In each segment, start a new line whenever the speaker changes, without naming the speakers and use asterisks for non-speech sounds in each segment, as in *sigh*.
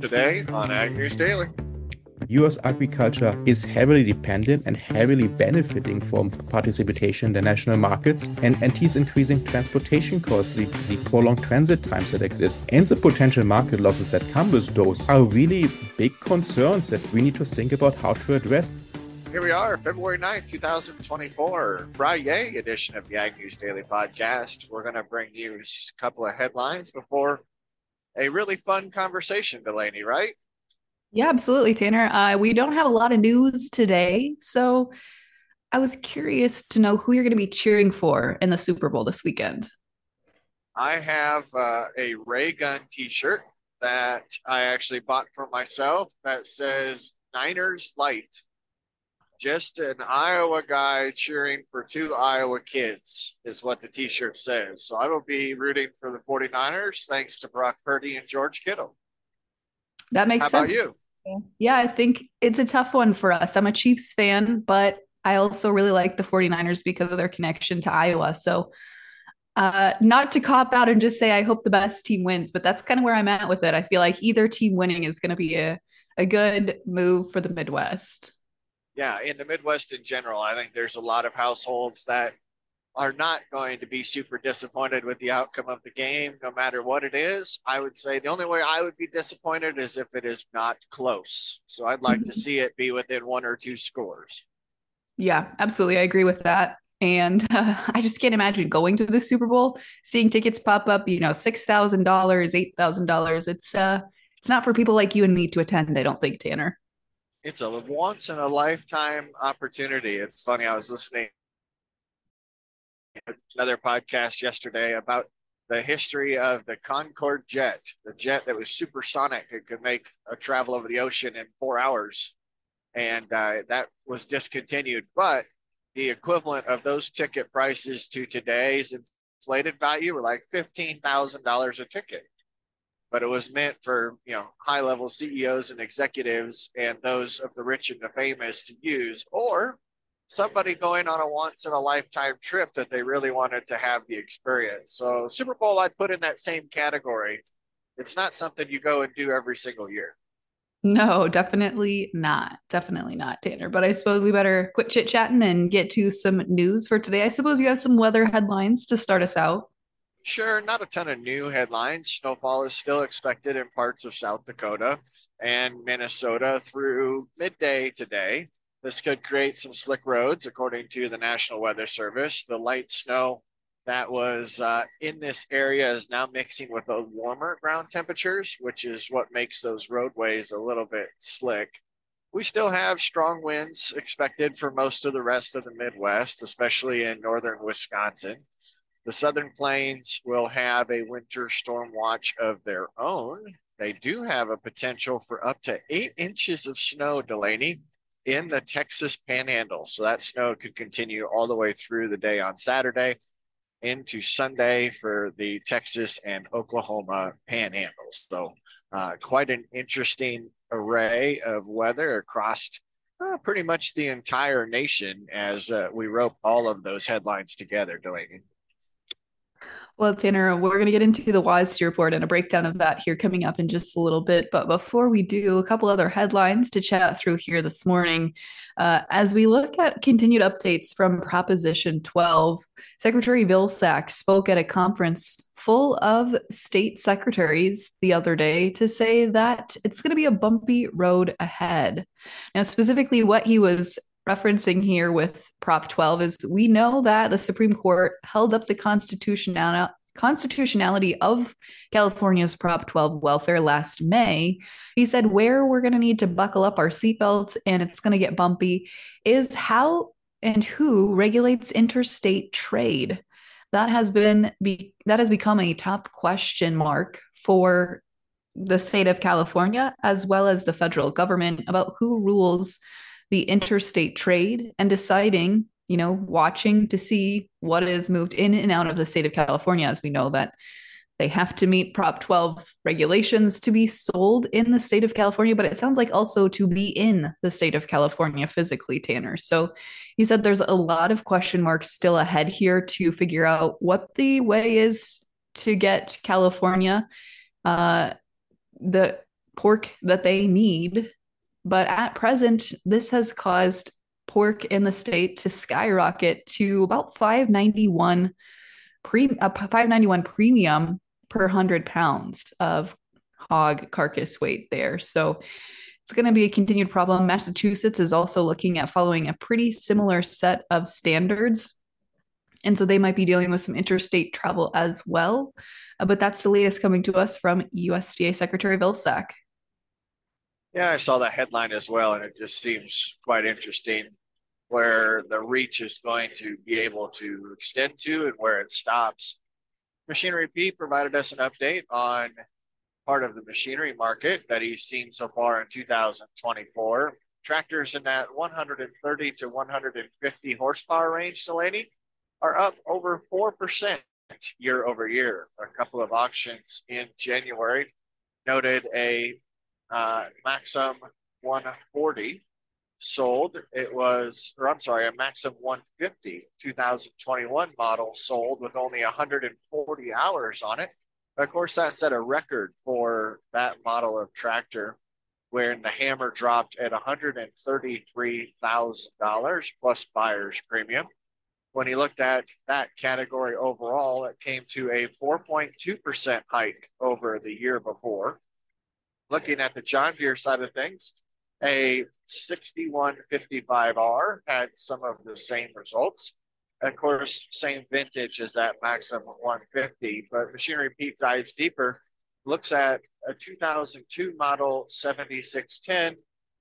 Today on Ag News Daily.
US agriculture is heavily dependent and heavily benefiting from participation in the national markets, and NT's increasing transportation costs, the, the prolonged transit times that exist, and the potential market losses that come with those are really big concerns that we need to think about how to address.
Here we are, February 9th, 2024, Friday edition of the Ag News Daily Podcast. We're going to bring you a couple of headlines before a really fun conversation, Delaney, right?
Yeah, absolutely, Tanner. Uh, we don't have a lot of news today, so I was curious to know who you're going to be cheering for in the Super Bowl this weekend.
I have uh, a Ray Gun T-shirt that I actually bought for myself that says Niners Light. Just an Iowa guy cheering for two Iowa kids is what the t-shirt says. So I will be rooting for the 49ers thanks to Brock Purdy and George Kittle.
That makes
How
sense.
about you?
Yeah, I think it's a tough one for us. I'm a Chiefs fan, but I also really like the 49ers because of their connection to Iowa. So, uh, not to cop out and just say I hope the best team wins, but that's kind of where I'm at with it. I feel like either team winning is going to be a, a good move for the Midwest.
Yeah, in the Midwest in general, I think there's a lot of households that are not going to be super disappointed with the outcome of the game, no matter what it is. I would say the only way I would be disappointed is if it is not close. So I'd like to
Mm-hmm.
see it be within one or two scores.
Yeah, absolutely. I agree with that. And uh, *laughs* I just can't imagine going to the Super Bowl, seeing tickets pop up, you know, $6,000, $8,000. It's uh it's not for people like you and me to attend, I don't think, Tanner.
It's a once in a lifetime opportunity. It's funny, I was listening to another podcast yesterday about the history of the Concorde jet, the jet that was supersonic. It could make a travel over the ocean in four hours. And uh, that was discontinued. But the equivalent of those ticket prices to today's inflated value were like $15,000 a ticket. But it was meant for, you know, high level CEOs and executives and those of the rich and the famous to use, or somebody going on a once in a lifetime trip that they really wanted to have the experience. So Super Bowl I'd put in that same category. It's not something you go and do every single year.
No, definitely not. Definitely not, Tanner. But I suppose we better quit chit chatting and get to some news for today. I suppose you have some weather headlines to start us out.
Sure, not a ton of new headlines. Snowfall is still expected in parts of South Dakota and Minnesota through midday today. This could create some slick roads, according to the National Weather Service. The light snow that was uh, in this area is now mixing with the warmer ground temperatures, which is what makes those roadways a little bit slick. We still have strong winds expected for most of the rest of the Midwest, especially in northern Wisconsin. The Southern Plains will have a winter storm watch of their own. They do have a potential for up to eight inches of snow, Delaney, in the Texas panhandle. So that snow could continue all the way through the day on Saturday into Sunday for the Texas and Oklahoma panhandles. So uh, quite an interesting array of weather across uh, pretty much the entire nation as uh, we rope all of those headlines together, Delaney.
Well, Tanner, we're going to get into the WASDE report and a breakdown of that here coming up in just a little bit. But before we do, a couple other headlines to chat through here this morning. Uh, as we look at continued updates from Proposition 12, Secretary Vilsack spoke at a conference full of state secretaries the other day to say that it's going to be a bumpy road ahead. Now, specifically, what he was referencing here with Prop 12 is we know that the Supreme Court held up the constitutional constitutionality of California's Prop 12 welfare last May. He said where we're going to need to buckle up our seatbelts and it's going to get bumpy is how and who regulates interstate trade. That has been be, that has become a top question mark for the state of California as well as the federal government about who rules the interstate trade and deciding, you know, watching to see what is moved in and out of the state of California, as we know that they have to meet Prop 12 regulations to be sold in the state of California, but it sounds like also to be in the state of California physically, Tanner. So he said there's a lot of question marks still ahead here to figure out what the way is to get California. Uh, the pork that they need. But at present, this has caused pork in the state to skyrocket to about 591 pre a 591 premium per 100 pounds of hog carcass weight there. So it's going to be a continued problem. Massachusetts is also looking at following a pretty similar set of standards. And so they might be dealing with some interstate travel as well. Uh, but that's the latest coming to us from USDA Secretary Vilsack.
Yeah, I saw that headline as well, and it just seems quite interesting where the reach is going to be able to extend to and where it stops. Machinery Pete provided us an update on part of the machinery market that he's seen so far in 2024. Tractors in that 130 to 150 horsepower range, Delaney, are up over 4% year over year. A couple of auctions in January noted a uh, Maxxum 140 sold. It was, or I'm sorry, a Maxxum 150 2021 model sold with only 140 hours on it. Of course, that set a record for that model of tractor when the hammer dropped at $133,000 plus buyer's premium. When he looked at that category overall, it came to a 4.2% hike over the year before. Looking at the John Deere side of things, a 6155R had some of the same results. Of course, same vintage as that Maxxum 150, but Machinery Pete dives deeper, looks at a 2002 model 7610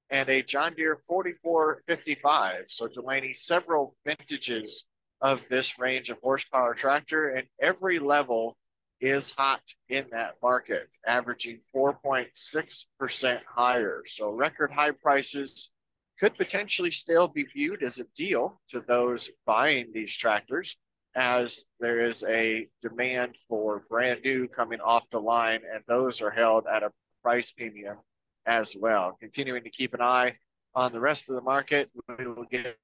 and a John Deere 4455. So Delaney, several vintages of this range of horsepower tractor, and every level is hot in that market, averaging 4.6% higher. So record high prices could potentially still be viewed as a deal to those buying these tractors as there is a demand for brand new coming off the line and those are held at a price premium as well. Continuing to keep an eye on the rest of the market, we will get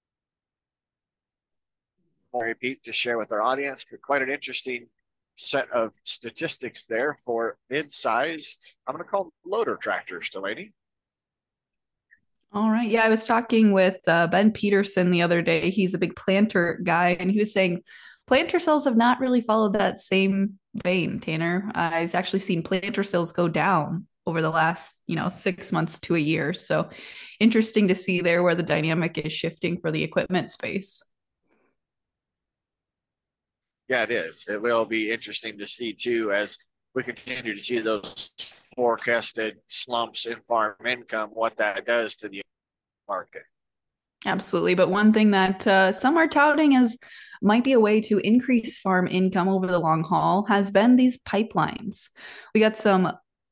more repeat to share with our audience, quite an interesting set of statistics there for mid-sized, I'm going to call them loader tractors, Delaney.
All right. Yeah, I was talking with uh, Ben Peterson the other day. He's a big planter guy, and he was saying planter sales have not really followed that same vein, Tanner. Uh, I've actually seen planter sales go down over the last, you know, six months to a year. So interesting to see there where the dynamic is shifting for the equipment space.
Yeah, it is. It will be interesting to see too as we continue to see those forecasted slumps in farm income, what that does to the market.
Absolutely. But one thing that uh, some are touting as might be a way to increase farm income over the long haul has been these pipelines. We got some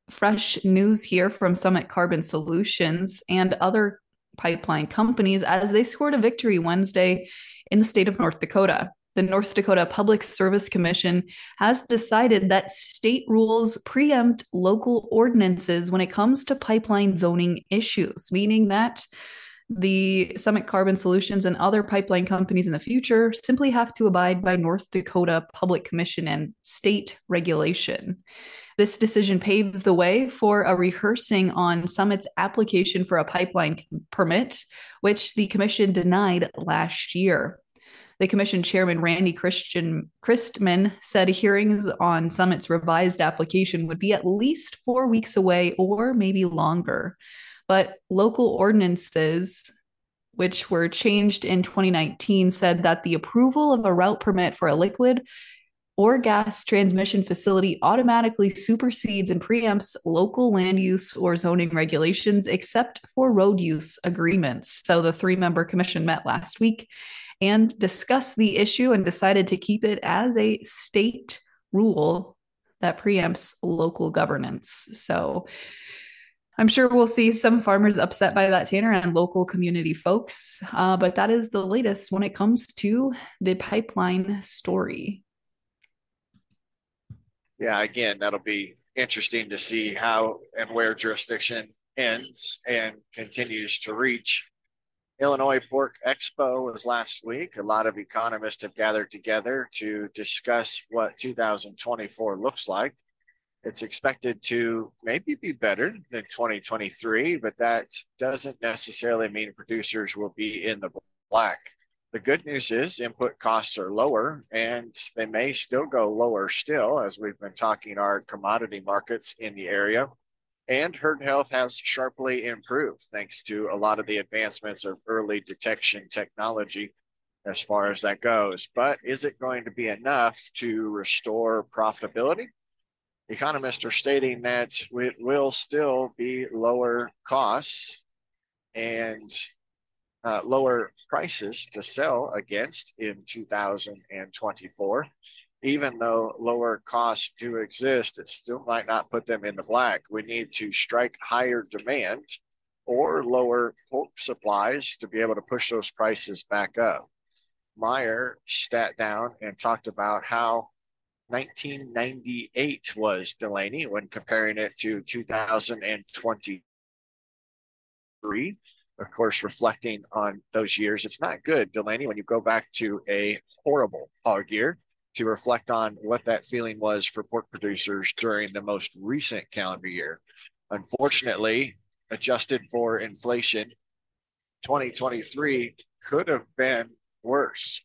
fresh news here from Summit Carbon Solutions and other pipeline companies as they scored a victory Wednesday in the state of North Dakota the North Dakota Public Service Commission has decided that state rules preempt local ordinances when it comes to pipeline zoning issues, meaning that the Summit Carbon Solutions and other pipeline companies in the future simply have to abide by North Dakota Public Commission and state regulation. This decision paves the way for a rehearsing on Summit's application for a pipeline permit, which the commission denied last year. The commission chairman, Randy Christian Christmann, said hearings on Summit's revised application would be at least four weeks away or maybe longer. But local ordinances, which were changed in 2019, said that the approval of a route permit for a liquid or gas transmission facility automatically supersedes and preempts local land use or zoning regulations except for road use agreements. So the three member commission met last week and discussed the issue and decided to keep it as a state rule that preempts local governance. So I'm sure we'll see some farmers upset by that, Tanner, and local community folks. Uh, but that is the latest when it comes to the pipeline story.
Yeah, again, that'll be interesting to see how and where jurisdiction ends and continues to reach. Illinois Pork Expo was last week. A lot of economists have gathered together to discuss what 2024 looks like. It's expected to maybe be better than 2023, but that doesn't necessarily mean producers will be in the black. The good news is input costs are lower and they may still go lower still as we've been talking our commodity markets in the area. And herd health has sharply improved thanks to a lot of the advancements of early detection technology as far as that goes. But is it going to be enough to restore profitability? economists are stating that it will still be lower costs and uh, lower prices to sell against in 2024. Even though lower costs do exist, it still might not put them in the black. We need to strike higher demand or lower pork supplies to be able to push those prices back up. Meyer sat down and talked about how 1998 was Delaney when comparing it to 2023. Of course, reflecting on those years, it's not good, Delaney, when you go back to a horrible hog year to reflect on what that feeling was for pork producers during the most recent calendar year. Unfortunately, adjusted for inflation, 2023 could have been worse.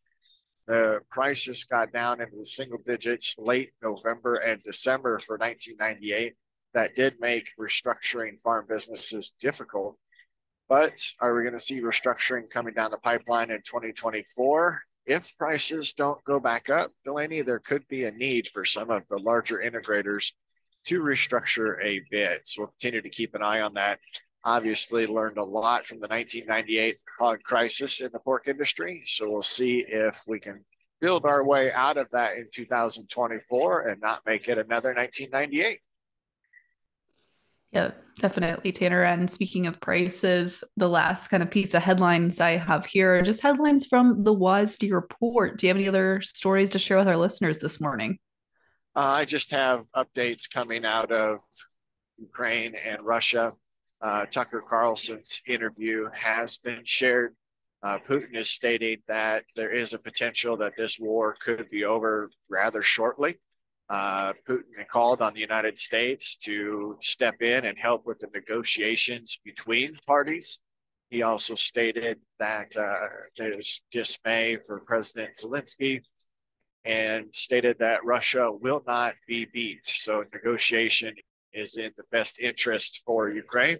The prices got down into the single digits late November and December for 1998. That did make restructuring farm businesses difficult. But are we going to see restructuring coming down the pipeline in 2024? If prices don't go back up, Delaney, there could be a need for some of the larger integrators to restructure a bit. So we'll continue to keep an eye on that obviously learned a lot from the 1998 hog crisis in the pork industry. So we'll see if we can build our way out of that in 2024 and not make it another 1998.
Yeah, definitely, Tanner. And speaking of prices, the last kind of piece of headlines I have here are just headlines from the WASDE report. Do you have any other stories to share with our listeners this morning?
Uh, I just have updates coming out of Ukraine and Russia uh, Tucker Carlson's interview has been shared. Uh, Putin is stating that there is a potential that this war could be over rather shortly. Uh, Putin called on the United States to step in and help with the negotiations between parties. He also stated that uh, there's dismay for President Zelensky and stated that Russia will not be beat. So negotiation is in the best interest for Ukraine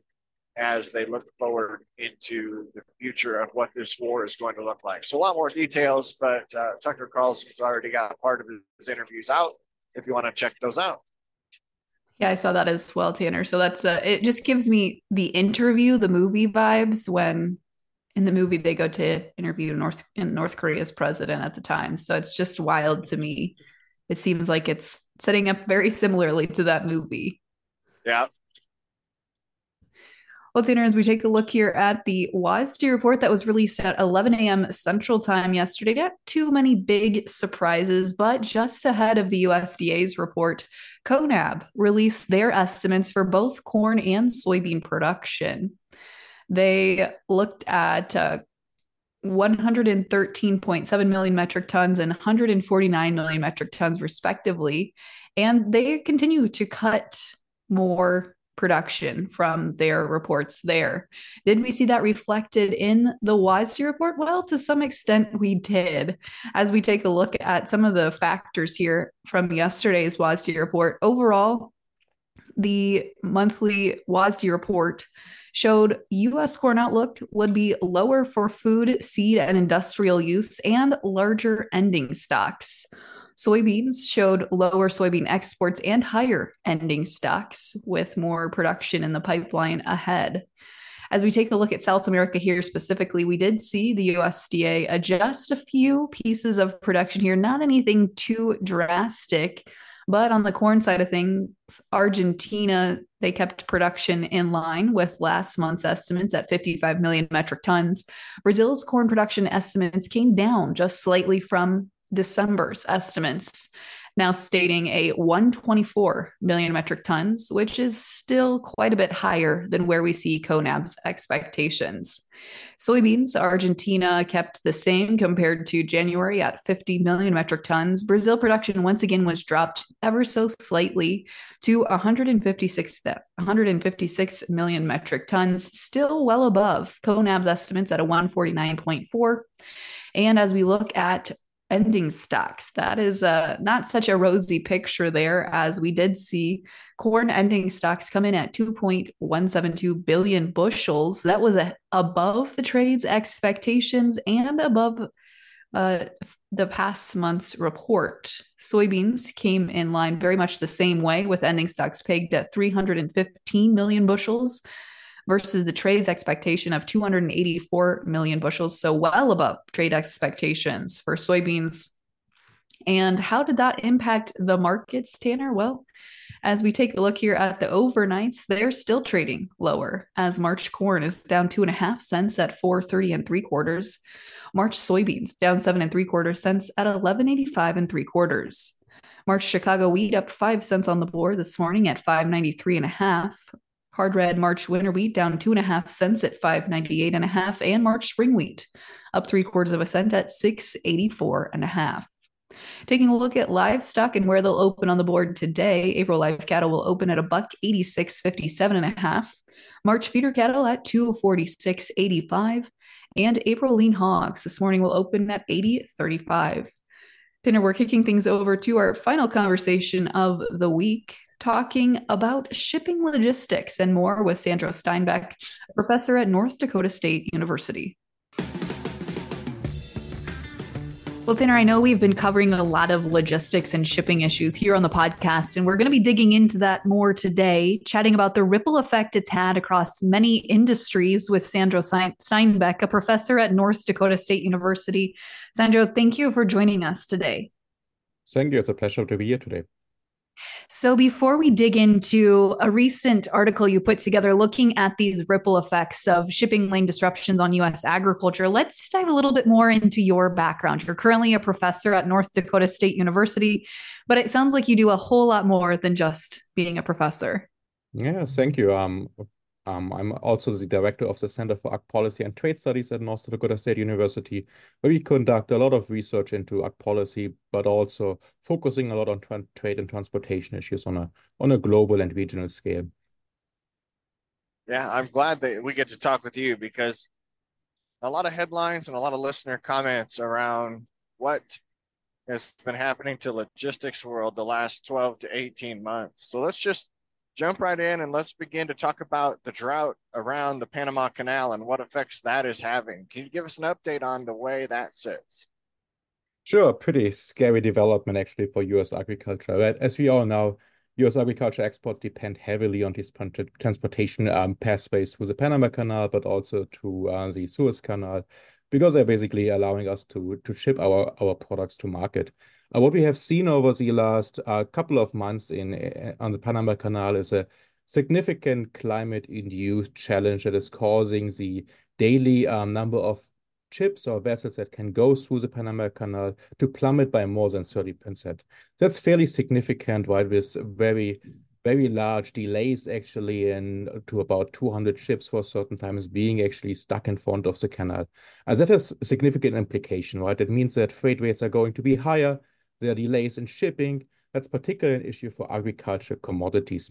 as they look forward into the future of what this war is going to look like. So a lot more details, but uh, Tucker Carlson's already got part of his interviews out. If you want to check those out.
Yeah, I saw that as well, Tanner. So that's uh, it. Just gives me the interview, the movie vibes when in the movie they go to interview North in North Korea's president at the time. So it's just wild to me. It seems like it's setting up very similarly to that movie.
Yeah,
well, Tanner, as we take a look here at the WASDE report that was released at 11 a.m. Central Time yesterday, not too many big surprises, but just ahead of the USDA's report, CONAB released their estimates for both corn and soybean production. They looked at uh, 113.7 million metric tons and 149 million metric tons, respectively. And they continue to cut more production from their reports there. Did we see that reflected in the WASDE report? Well, to some extent, we did. As we take a look at some of the factors here from yesterday's WASDE report, overall, the monthly WASDE report showed U.S. corn outlook would be lower for food, seed, and industrial use and larger ending stocks. Soybeans showed lower soybean exports and higher ending stocks with more production in the pipeline ahead. As we take a look at South America here specifically, we did see the USDA adjust a few pieces of production here, not anything too drastic. But on the corn side of things, Argentina, they kept production in line with last month's estimates at 55 million metric tons. Brazil's corn production estimates came down just slightly from December's estimates now stating a 124 million metric tons, which is still quite a bit higher than where we see CONAB's expectations. Soybeans, Argentina kept the same compared to January at 50 million metric tons. Brazil production once again was dropped ever so slightly to 156, 156 million metric tons, still well above CONAB's estimates at a 149.4. And as we look at ending stocks. That is uh, not such a rosy picture there, as we did see corn ending stocks come in at 2.172 billion bushels. That was a, above the trade's expectations and above uh, the past month's report. Soybeans came in line very much the same way, with ending stocks pegged at 315 million bushels versus the trade's expectation of 284 million bushels, so well above trade expectations for soybeans. And how did that impact the markets, Tanner? Well, as we take a look here at the overnights, they're still trading lower as March corn is down two and a half cents at 430 and three quarters. March soybeans down seven and three quarters cents at 1185 and three quarters. March Chicago wheat up five cents on the board this morning at 593 and a half. Hard red March winter wheat down two and a half cents at 598 and a half, and March spring wheat up three quarters of a cent at 684 and a half. Taking a look at livestock and where they'll open on the board today, April live cattle will open at a buck 86.57 and a half. March feeder cattle at 246.85 and April lean hogs this morning will open at 80.35. Tanner, we're kicking things over to our final conversation of the week talking about shipping logistics and more with Sandro Steinbach, professor at North Dakota State University. Well, Tanner, I know we've been covering a lot of logistics and shipping issues here on the podcast, and we're going to be digging into that more today, chatting about the ripple effect it's had across many industries with Sandro Steinbach, a professor at North Dakota State University. Sandro, thank you for joining us today.
Thank you. It's a pleasure to be here today.
So, before we dig into a recent article you put together looking at these ripple effects of shipping lane disruptions on US agriculture, let's dive a little bit more into your background. You're currently a professor at North Dakota State University, but it sounds like you do a whole lot more than just being a professor.
Yeah, thank you. Um, um, I'm also the director of the Center for Ag Policy and Trade Studies at North Dakota State University, where we conduct a lot of research into ag policy, but also focusing a lot on trade and transportation issues on a on a global and regional scale.
Yeah, I'm glad that we get to talk with you because a lot of headlines and a lot of listener comments around what has been happening to logistics world the last 12 to 18 months. So let's just jump right in and let's begin to talk about the drought around the Panama Canal and what effects that is having. Can you give us an update on the way that sits?
Sure, pretty scary development actually for US agriculture. Right? As we all know, US agriculture exports depend heavily on these transportation um, pathways through the Panama Canal, but also to uh, the Suez Canal, because they're basically allowing us to, to ship our, our products to market. Uh, what we have seen over the last uh, couple of months in uh, on the Panama Canal is a significant climate-induced challenge that is causing the daily um, number of ships or vessels that can go through the Panama Canal to plummet by more than 30%. That's fairly significant, right, with very, very large delays actually in to about 200 ships for certain times being actually stuck in front of the canal. And that has significant implication, right? It means that freight rates are going to be higher, there are delays in shipping. That's particularly an issue for agriculture commodities.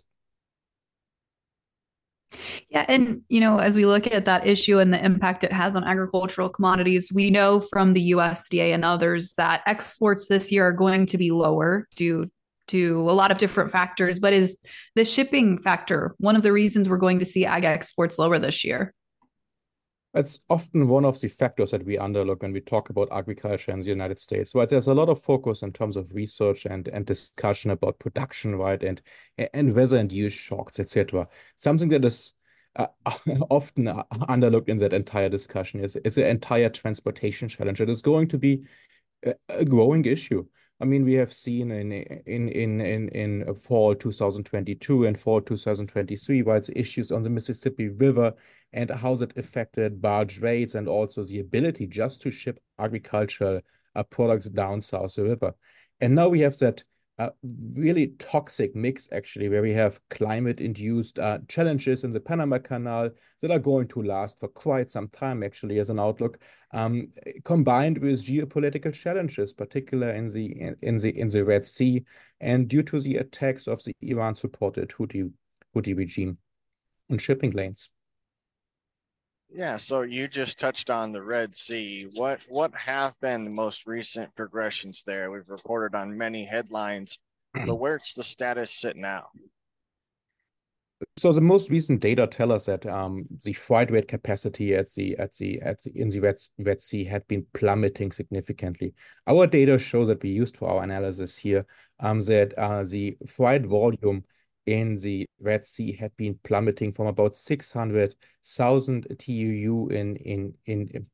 Yeah, and you know, as we look at that issue and the impact it has on agricultural commodities, we know from the USDA and others that exports this year are going to be lower due to a lot of different factors. But is the shipping factor one of the reasons we're going to see ag exports lower this year?
It's often one of the factors that we underlook when we talk about agriculture in the United States, right? There's a lot of focus in terms of research and, and discussion about production, right? And and weather and use shocks, etc. Something that is uh, *laughs* often underlooked in that entire discussion is, is the entire transportation challenge. It is going to be a, growing issue. I mean, we have seen in in in in in fall 2022 and fall 2023, right, issues on the Mississippi River and how that affected barge rates and also the ability just to ship agricultural uh, products down south the river. And now we have that a really toxic mix, actually, where we have climate-induced uh, challenges in the Panama Canal that are going to last for quite some time, actually, as an outlook, um, combined with geopolitical challenges, particularly in the in, in the in the Red Sea, and due to the attacks of the Iran-supported Houthi Houthi regime on shipping lanes.
Yeah, so you just touched on the Red Sea. What what have been the most recent progressions there? We've reported on many headlines, but *clears throat* where's the status sit now?
So the most recent data tell us that um, the freight rate capacity at the at the at the in the Red, Red Sea had been plummeting significantly. Our data show that we used for our analysis here um, that uh, the freight volume in the Red Sea had been plummeting from about 600,000 TEU in in in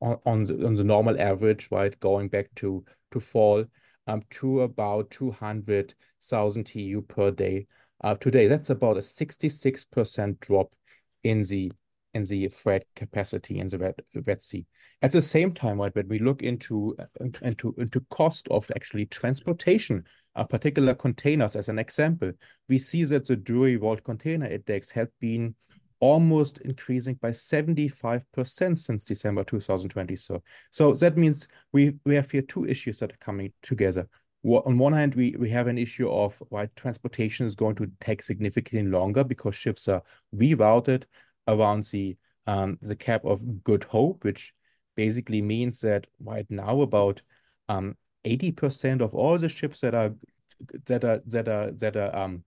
on, on the on the normal average, right, going back to to fall um, to about 200,000 TEU per day uh, today. That's about a 66% drop in the in the freight capacity in the Red, Red Sea. At the same time, right, when we look into into into cost of actually transportation uh, particular containers as an example, we see that the Drewry World Container Index had been almost increasing by 75% since December 2020. So, so that means we, we have here two issues that are coming together. On one hand, we, we have an issue of why transportation is going to take significantly longer because ships are rerouted around the um, the Cape of Good Hope, which basically means that right now about um, 80% of all the ships that are that are that are that are um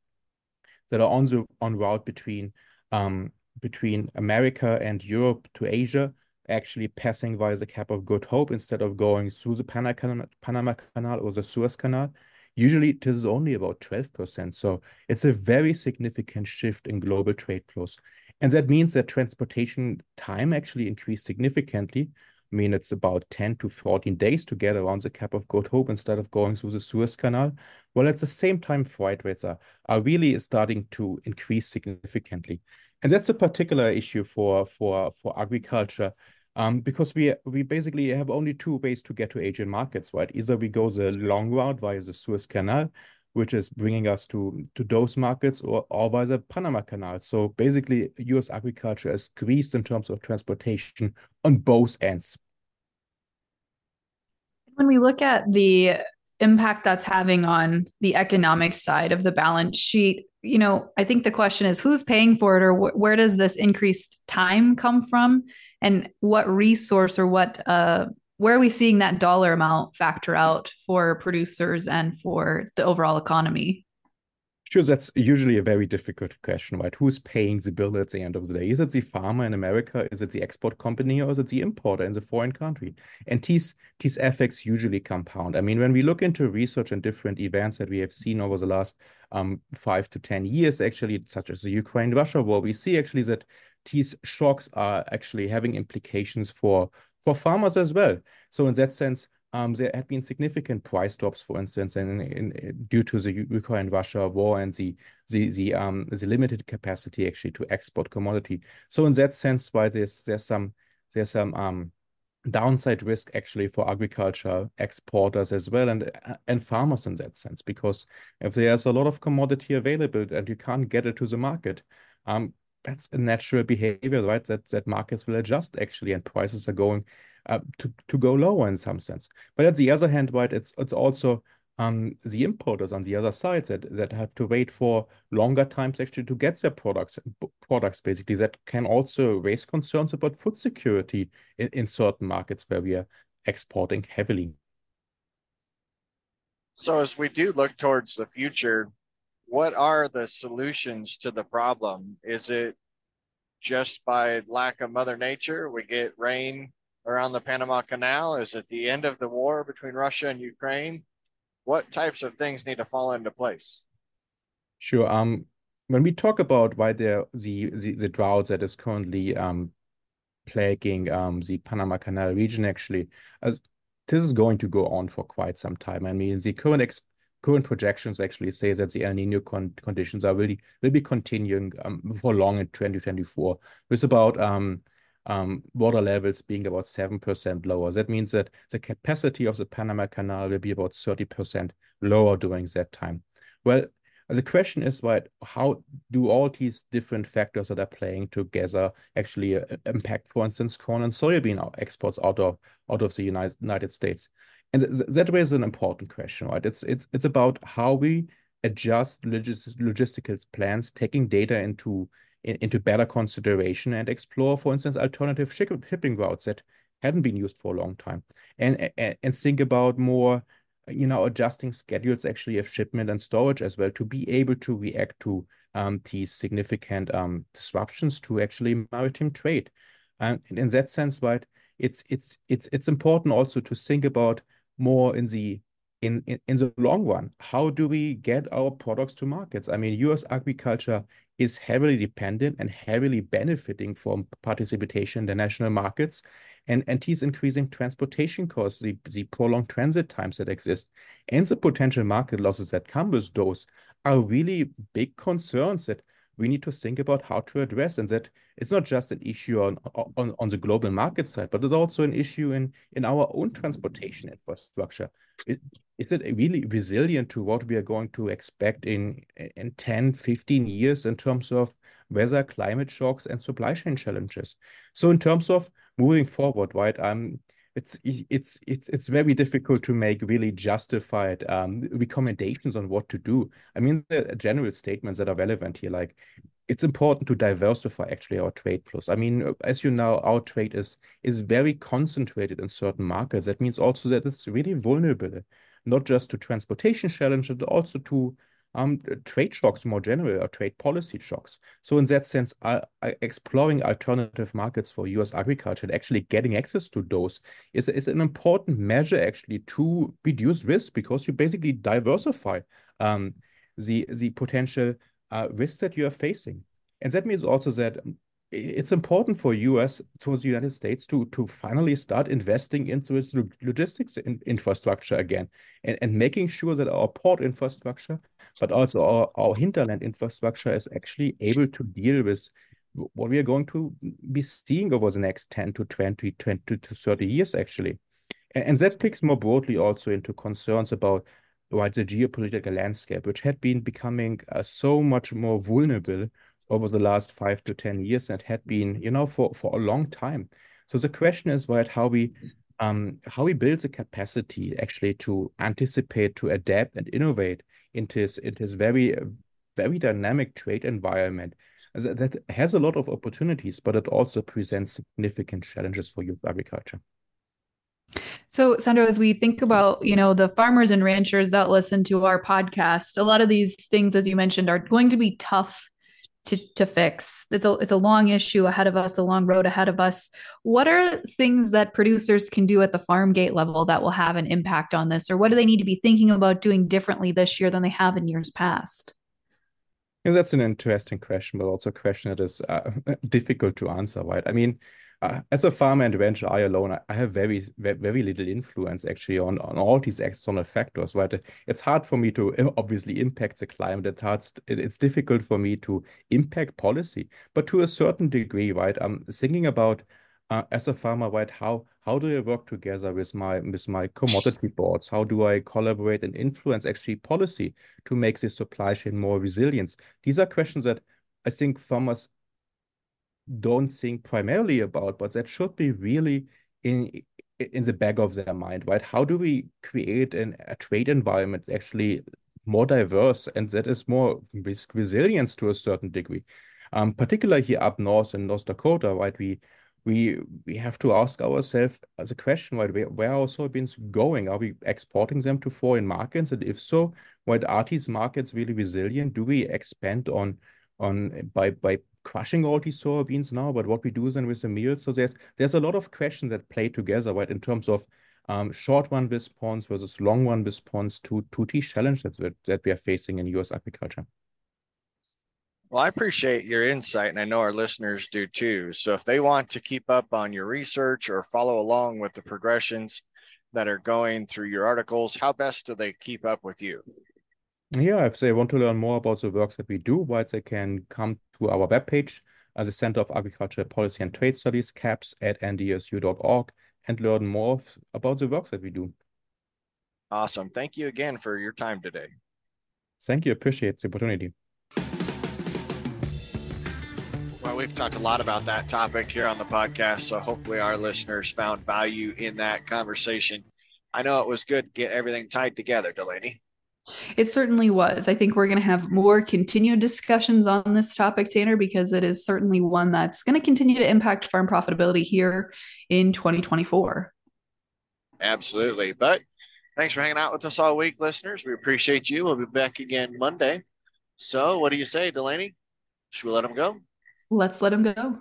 that are on the on route between um between America and Europe to Asia actually passing via the Cape of Good Hope instead of going through the Panama Canal, Panama Canal or the Suez Canal. Usually, this is only about 12%. So it's a very significant shift in global trade flows. And that means that transportation time actually increased significantly, I mean, it's about 10 to 14 days to get around the Cape of Good Hope instead of going through the Suez Canal. Well, at the same time, freight rates are, are really starting to increase significantly. And that's a particular issue for, for, for agriculture um, because we we basically have only two ways to get to Asian markets, right? Either we go the long route via the Suez Canal, which is bringing us to, to those markets or, or via the Panama Canal. So basically, US agriculture is squeezed in terms of transportation on both ends.
When we look at the impact that's having on the economic side of the balance sheet, you know, I think the question is who's paying for it or wh- where does this increased time come from? And what resource or what uh, where are we seeing that dollar amount factor out for producers and for the overall economy?
Sure, that's usually a very difficult question, right? Who's paying the bill at the end of the day? Is it the farmer in America? Is it the export company or is it the importer in the foreign country? And these, these effects usually compound. I mean, when we look into research and different events that we have seen over the last um, five to 10 years, actually, such as the Ukraine-Russia war, we see actually that these shocks are actually having implications for for farmers as well. So in that sense, um, there had been significant price drops, for instance, in, in, in due to the Ukraine-Russia war and the the the um the limited capacity actually to export commodity. So in that sense, why there's there's some there's some um downside risk actually for agriculture exporters as well and and farmers in that sense because if there's a lot of commodity available and you can't get it to the market um that's a natural behavior, right? That that markets will adjust actually, and prices are going uh, to to go lower in some sense. But at the other hand, right, it's it's also um, the importers on the other side that that have to wait for longer times actually to get their products products basically that can also raise concerns about food security in, in certain markets where we are exporting heavily.
So as we do look towards the future, what are the solutions to the problem? Is it just by lack of Mother Nature? We get rain around the Panama Canal? Is it the end of the war between Russia and Ukraine? What types of things need to fall into place?
Sure. Um, when we talk about why the the, the drought that is currently um plaguing um the Panama Canal region, actually, as this is going to go on for quite some time. I mean, the current ex current projections actually say that the El Nino con conditions are really will be continuing um, for long in 2024, with about um, um, water levels being about 7% lower. That means that the capacity of the Panama Canal will be about 30% lower during that time. Well, the question is, right, how do all these different factors that are playing together actually uh, impact, for instance, corn and soybean exports out of out of the United States? And th that raises an important question, right? It's it's it's about how we adjust logis logistical plans, taking data into in, into better consideration and explore, for instance, alternative shipping routes that hadn't been used for a long time, and and, and think about more you know, adjusting schedules actually of shipment and storage as well to be able to react to um, these significant um, disruptions to actually maritime trade. And in that sense, right, it's it's it's it's important also to think about more in the in, in in the long run. How do we get our products to markets? I mean, U.S. agriculture is heavily dependent and heavily benefiting from participation in the national markets and, and these increasing transportation costs, the, the prolonged transit times that exist, and the potential market losses that come with those are really big concerns that we need to think about how to address and that it's not just an issue on, on, on the global market side, but it's also an issue in, in our own transportation infrastructure. Is, is it really resilient to what we are going to expect in, in 10, 15 years in terms of weather, climate shocks, and supply chain challenges? So in terms of moving forward, right? Um, it's it's it's it's very difficult to make really justified um, recommendations on what to do. I mean, the general statements that are relevant here, like it's important to diversify actually our trade flows. I mean, as you know, our trade is is very concentrated in certain markets. That means also that it's really vulnerable, not just to transportation challenges, but also to um, trade shocks more generally or trade policy shocks. So in that sense, uh, exploring alternative markets for U.S. agriculture and actually getting access to those is, is an important measure actually to reduce risk because you basically diversify um, the, the potential uh, risks that you are facing. And that means also that it's important for US towards the United States to to finally start investing into its logistics in, infrastructure again and, and making sure that our port infrastructure, but also our, our hinterland infrastructure is actually able to deal with what we are going to be seeing over the next 10 to 20, 20 to 30 years actually. And, and that picks more broadly also into concerns about right the geopolitical landscape, which had been becoming uh, so much more vulnerable over the last five to 10 years and had been, you know, for, for a long time. So the question is, right, how we um, how we build the capacity actually to anticipate, to adapt and innovate into this, into this very, very dynamic trade environment that has a lot of opportunities, but it also presents significant challenges for youth agriculture.
So, Sandro, as we think about, you know, the farmers and ranchers that listen to our podcast, a lot of these things, as you mentioned, are going to be tough to, to fix. It's a it's a long issue ahead of us, a long road ahead of us. What are things that producers can do at the farm gate level that will have an impact on this, or what do they need to be thinking about doing differently this year than they have in years past?
Yeah, that's an interesting question, but also a question that is uh, *laughs* difficult to answer, right? I mean, uh, as a farmer and rancher, I alone, I, have very, very, little influence actually on, on all these external factors, right? It's hard for me to obviously impact the climate. It's hard, it's difficult for me to impact policy, but to a certain degree, right? I'm thinking about uh, as a farmer, right? How how do I work together with my with my commodity boards? How do I collaborate and influence actually policy to make this supply chain more resilient? These are questions that I think farmers don't think primarily about, but that should be really in in the back of their mind, right? How do we create an, a trade environment actually more diverse and that is more risk resilience to a certain degree? Um, particularly here up north in North Dakota, right? We we we have to ask ourselves as a question, right? Where, where are soybeans going? Are we exporting them to foreign markets? And if so, what are these markets really resilient? Do we expand on on by by crushing all these soybeans now, but what we do then with the meal. So there's there's a lot of questions that play together, right, in terms of um, short one response versus long one response to to these challenges that, that we are facing in U.S. agriculture.
Well, I appreciate your insight, and I know our listeners do too. So, if they want to keep up on your research or follow along with the progressions that are going through your articles, how best do they keep up with you?
Yeah, if they want to learn more about the works that we do, right, they can come to our webpage, uh, the Center of Agricultural Policy and Trade Studies, CAPTS, at ndsu.org, and learn more about the works that we do.
Awesome. Thank you again for your time today.
Thank you. Appreciate the opportunity.
Well, we've talked a lot about that topic here on the podcast, so hopefully our listeners found value in that conversation. I know it was good to get everything tied together, Delaney.
It certainly was. I think we're going to have more continued discussions on this topic, Tanner, because it is certainly one that's going to continue to impact farm profitability here in 2024.
Absolutely. But thanks for hanging out with us all week, listeners. We appreciate you. We'll be back again Monday. So, what do you say, Delaney? Should we let them go?
Let's let them go.